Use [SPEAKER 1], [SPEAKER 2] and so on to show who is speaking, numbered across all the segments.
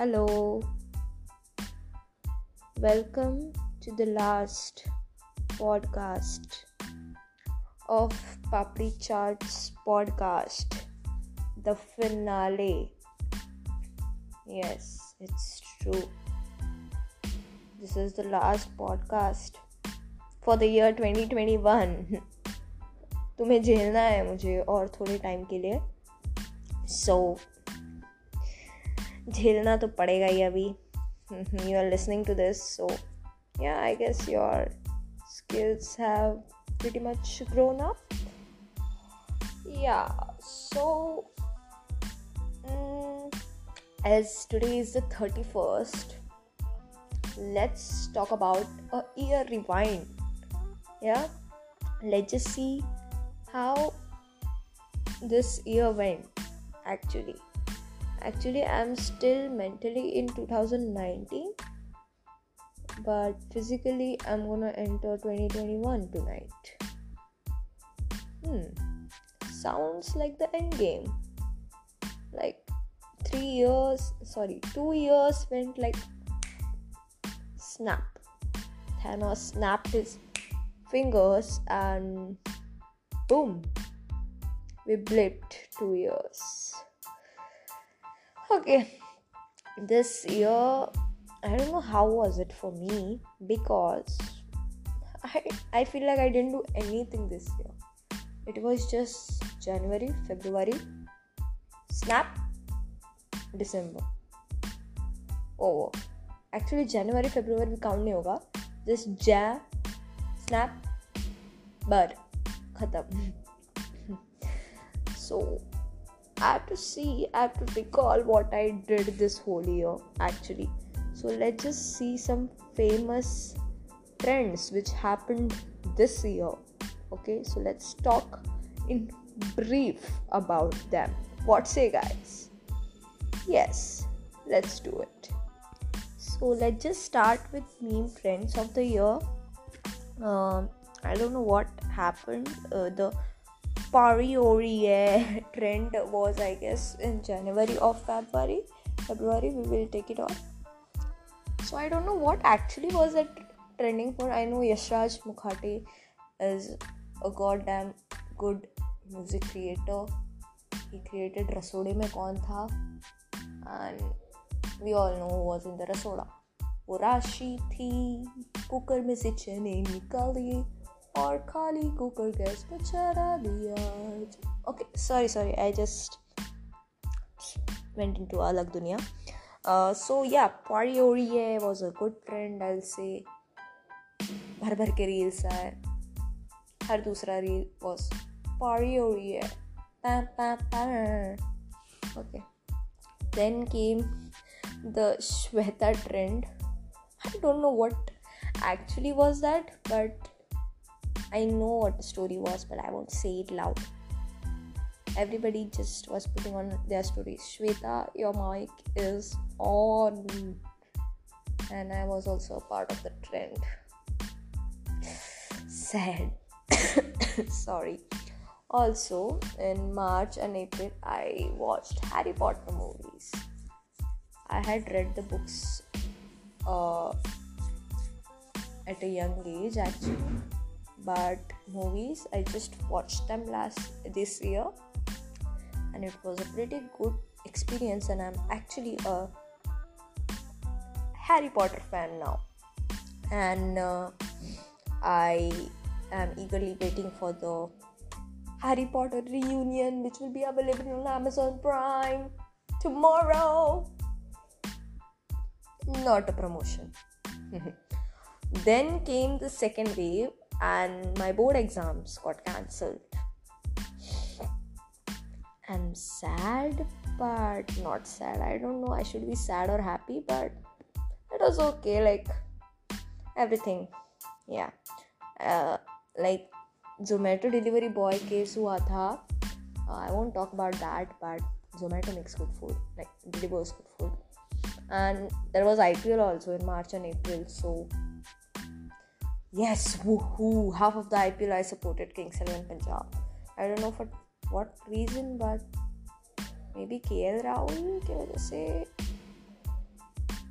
[SPEAKER 1] Hello, welcome to the last podcast of Papri Charts podcast, the finale. Yes, it's true. This is the last podcast for the year 2021. तुम्हें झेलना है मुझे और थोड़े time के लिए सो so, झेलना तो पड़ेगा ही अभी you are listening to this so yeah I guess your skills have pretty much grown up yeah so um, as today is the 31st let's talk about a year rewind yeah let's just see how this year went actually actually i'm still mentally in 2019 but physically i'm gonna enter 2021 tonight. Hmm. Sounds like the end game. Like three years sorry two years went like snap. Thanos snapped his fingers and boom we blipped two years okay. This year i don't know how was it for me because i i feel like i didn't do anything this year. It was just january february snap december. Over actually january february we count nahi hoga just ja snap bar khatam so I have to see, I have to recall what I did this whole year actually. So let's just see some famous trends which happened this year. Okay, so let's talk in brief about them. What say, guys? Yes, let's do it. So let's just start with meme trends of the year. Um, I don't know what happened. Uh, the Pariorier trend was i guess in january or february february we will take it off. So i don't know what actually was that trending for. I know yashraj Mukhate is a goddamn good music creator. He created rasode mein kaun tha and we all know who was in the rasoda वो राशि थी cooker में से चने निकालिए और खाली cooker gas पर चढ़ा दिया। Okay sorry sorry I just went into अलग दुनिया। सो या पारी ओरी है was a good trend I say भर भर के रील्स आए। हर दूसरा रील वॉज़ पारी ओरी है। Okay then came the Shweta trend I don't know what actually was that but I know what the story was, but I won't say it loud. Everybody just was putting on their stories. Shweta, your mic is on. And I was also a part of the trend. Sad. Sorry. Also, in March and April, I watched Harry Potter movies. I had read the books uh, at a young age actually but movies i just watched them last this year. And it was a pretty good experience and i'm actually a harry potter fan now. And uh, i am eagerly waiting for the harry potter reunion which will be available on amazon prime tomorrow. Not a promotion. Then came the second wave and my board exams got cancelled. I'm sad, but not sad. I don't know, I should be sad or happy, but it was okay. Like everything, yeah. Uh, like Zomato delivery boy case हुआ था. Uh, I won't talk about that, but Zomato makes good food, like delivers good food. And there was IPL also in March and April, so Yes, woohoo! Half of the IPL I supported Kings Eleven Punjab. I don't know for what reason, but maybe KL Rahul की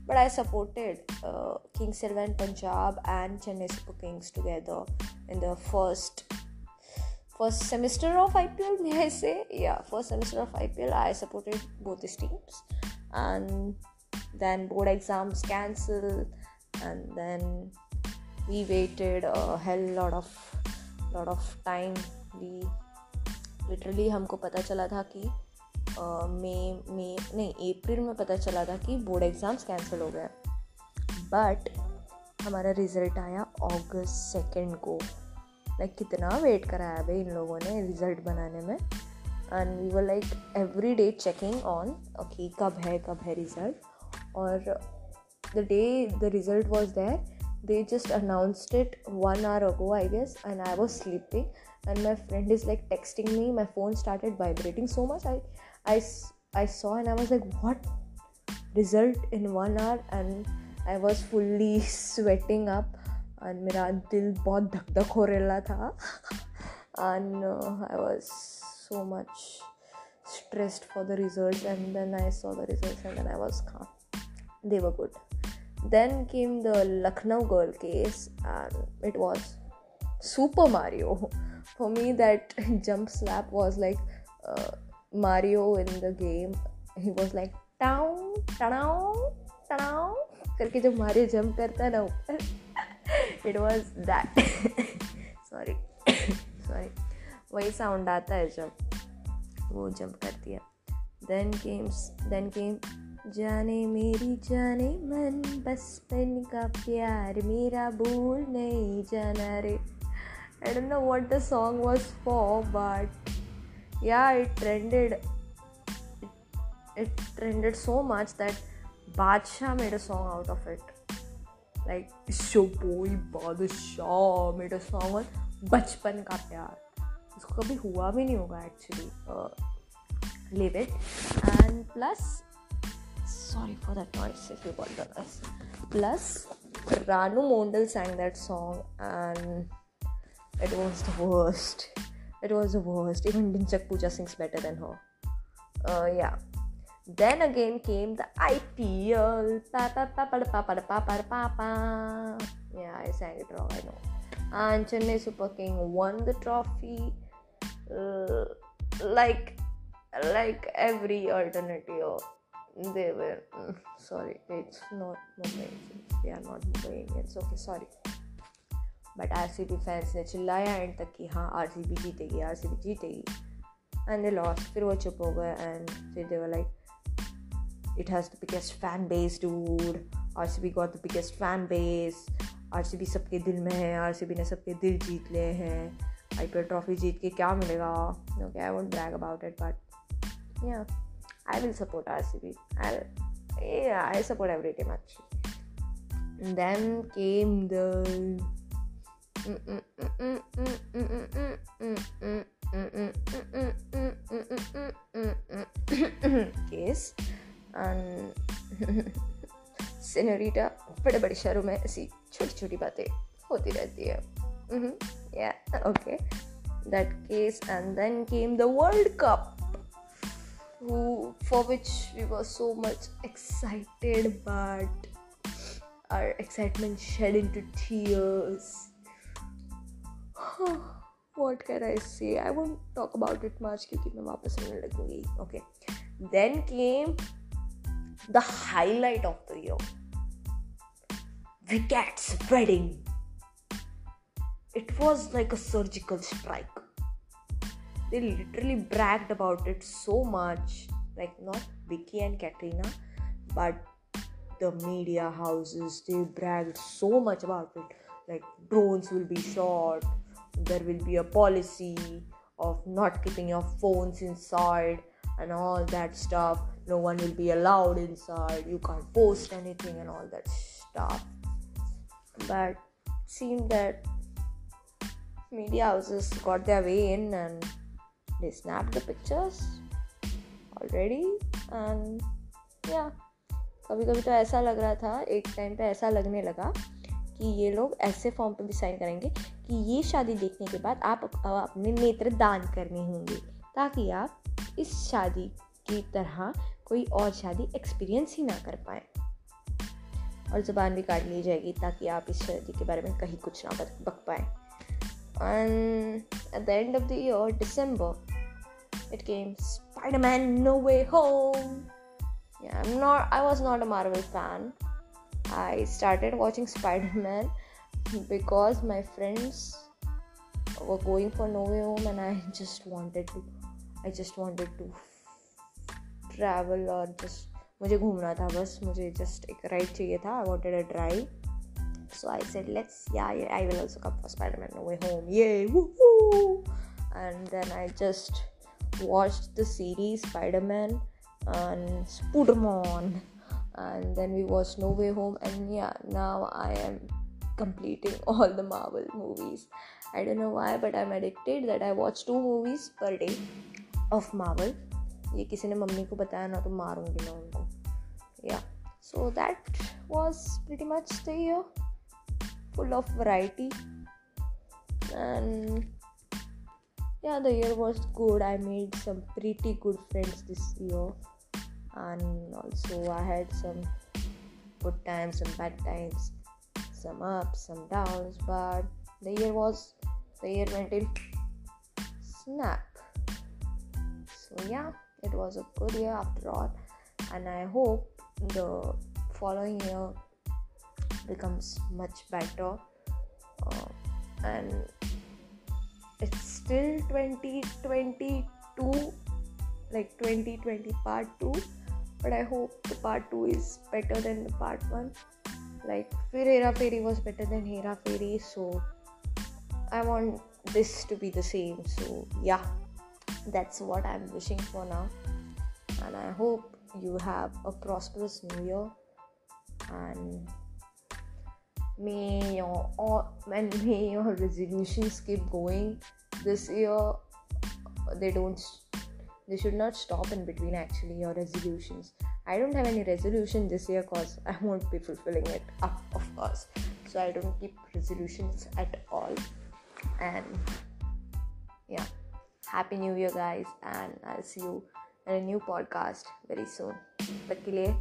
[SPEAKER 1] But I supported uh, Kings Eleven Punjab and Chennai Super Kings together in the first first semester of IPL. May I say? Yeah, first semester of IPL I supported both these teams, and then board exams cancelled, and then we waited a hell lot of lot of time. We literally हमको पता चला था कि मई मई, नहीं अप्रैल में पता चला था कि बोर्ड एग्ज़ाम्स कैंसिल हो गए। बट हमारा रिज़ल्ट आया अगस्त सेकेंड को। लाइक कितना वेट कराया भाई इन लोगों ने रिज़ल्ट बनाने में। And we were like every day checking on okay कब है कब है रिज़ल्ट और the day the result was there they just announced it one hour ago i guess and i was sleeping and my friend is like texting me my phone started vibrating so much i I, I saw and I was like, what? Result in one hour and I was fully sweating up and मेरा दिल बहुत धक धक हो रहा था and uh, I was so much stressed for the results and then I saw the results and then I was calm. They were good. Then came the Lucknow girl case and it was Super Mario. For me, that jump slap was like uh, Mario in the game he was like टाउ टाउ टाउ करके जब Mario jump करता है ना ऊपर it was that sorry sorry वही साउंड आता है जब वो जंप करती है देन गेम्स देन गेम जाने मेरी जाने मन बचपन का प्यार मेरा भूल नहीं जाना रे। I don't know what the song was for but yeah it trended. It, it trended so much that Badshah made a song out of it. Like show boy Badshah made a song on बचपन का प्यार। कभी हुआ भी नहीं होगा actually leave it and plus sorry for that noise if you got the noise plus Ranu Mondal sang that song and it was the worst it was the worst. Even Dhinchak Pooja sings better than her. Uh, yeah. Then again came the IPL. Yeah, I sang it wrong, I know. And Chennai Super King won the trophy. Uh, like, like every alternative, they were. Mm, sorry, it's not Mumbai Indians. They are not Mumbai Indians. Okay, sorry. But R C B fans ने चिल्लाया end तक कि हाँ R C B जीतेगी R C B जीतेगी and they loss फिर वो चुप हो गए एंड फिर they like it has the biggest fan base dude R C B got the biggest fan base R C B सबके दिल में है आर सी बी ने सबके दिल जीत लिए हैं आई पी एल ट्रॉफी जीत के क्या मिलेगा okay I won't brag about it but yeah I will support RCB. I'll, yeah, I support every team actually. And then came the. case and Senorita बड़े बड़े शहरों में ऐसी छोटी छोटी बातें होती रहती है yeah okay that case and then came the world cup who for which we were so much excited but our excitement shed into tears. What can i say? I won't talk about it much kyunki main wapas rone lagungi okay. Then came the highlight of the year. VicKat's wedding. It was like a surgical strike. They literally bragged about it so much. Like not Vicky and Katrina, but the media houses they bragged so much about it. Like drones will be shot, there will be a policy of not keeping your phones inside and all that stuff no one will be allowed inside you can't post anything and all that stuff but seemed that media houses got their way in and they snapped the pictures already and yeah. कभी कभी तो ऐसा लग रहा था, एक time पे ऐसा लगने लगा कि ये लोग ऐसे फॉर्म पे भी साइन करेंगे कि ये शादी देखने के बाद आप अपने नेत्र दान करने होंगे, ताकि आप इस शादी की तरह कोई और शादी एक्सपीरियंस ही ना कर पाए। और ज़बान भी काट ली जाएगी ताकि आप इस शादी के बारे में कहीं कुछ ना बक पाए। And at the end of the year December it came Spiderman no way home yeah i'm not i was not a marvel fan i started watching spider-man because my friends were going for no way home and i just wanted to i just wanted to travel or just मुझे घूमना था बस मुझे just एक ride चाहिए था I wanted a drive so I said let's या I will also come for Spiderman no way home ये and then I just watched the series Spider Man and Spiderman, and then we watched No Way Home, and yeah, now I am completing all the Marvel movies. I don't know why, but I'm addicted that I watch two movies per day of Marvel. ये किसी ने mummy को बताया ना तो मारूंगी मैं उनको yeah so that was pretty much the year full of variety. And yeah the year was good. I made some pretty good friends this year. And also i had some good times some bad times some ups some downs. But the year was the year went in snap. So yeah it was a good year after all. And i hope the following year becomes much better. Uh, and it's still 2022 like 2020 part 2 but i hope the part 2 is better than the part 1 like Phir Hera Pheri was better than Hera Pheri so I want this to be the same. So yeah that's what I'm wishing for now. And I hope you have a prosperous new year. And may your all and may your resolutions keep going this year they don't they should not stop in between actually your resolutions i don't have any resolution this year cause i won't be fulfilling it up of course so i don't keep resolutions at all and yeah happy new year guys and i'll see you in a new podcast very soon. तक के लिए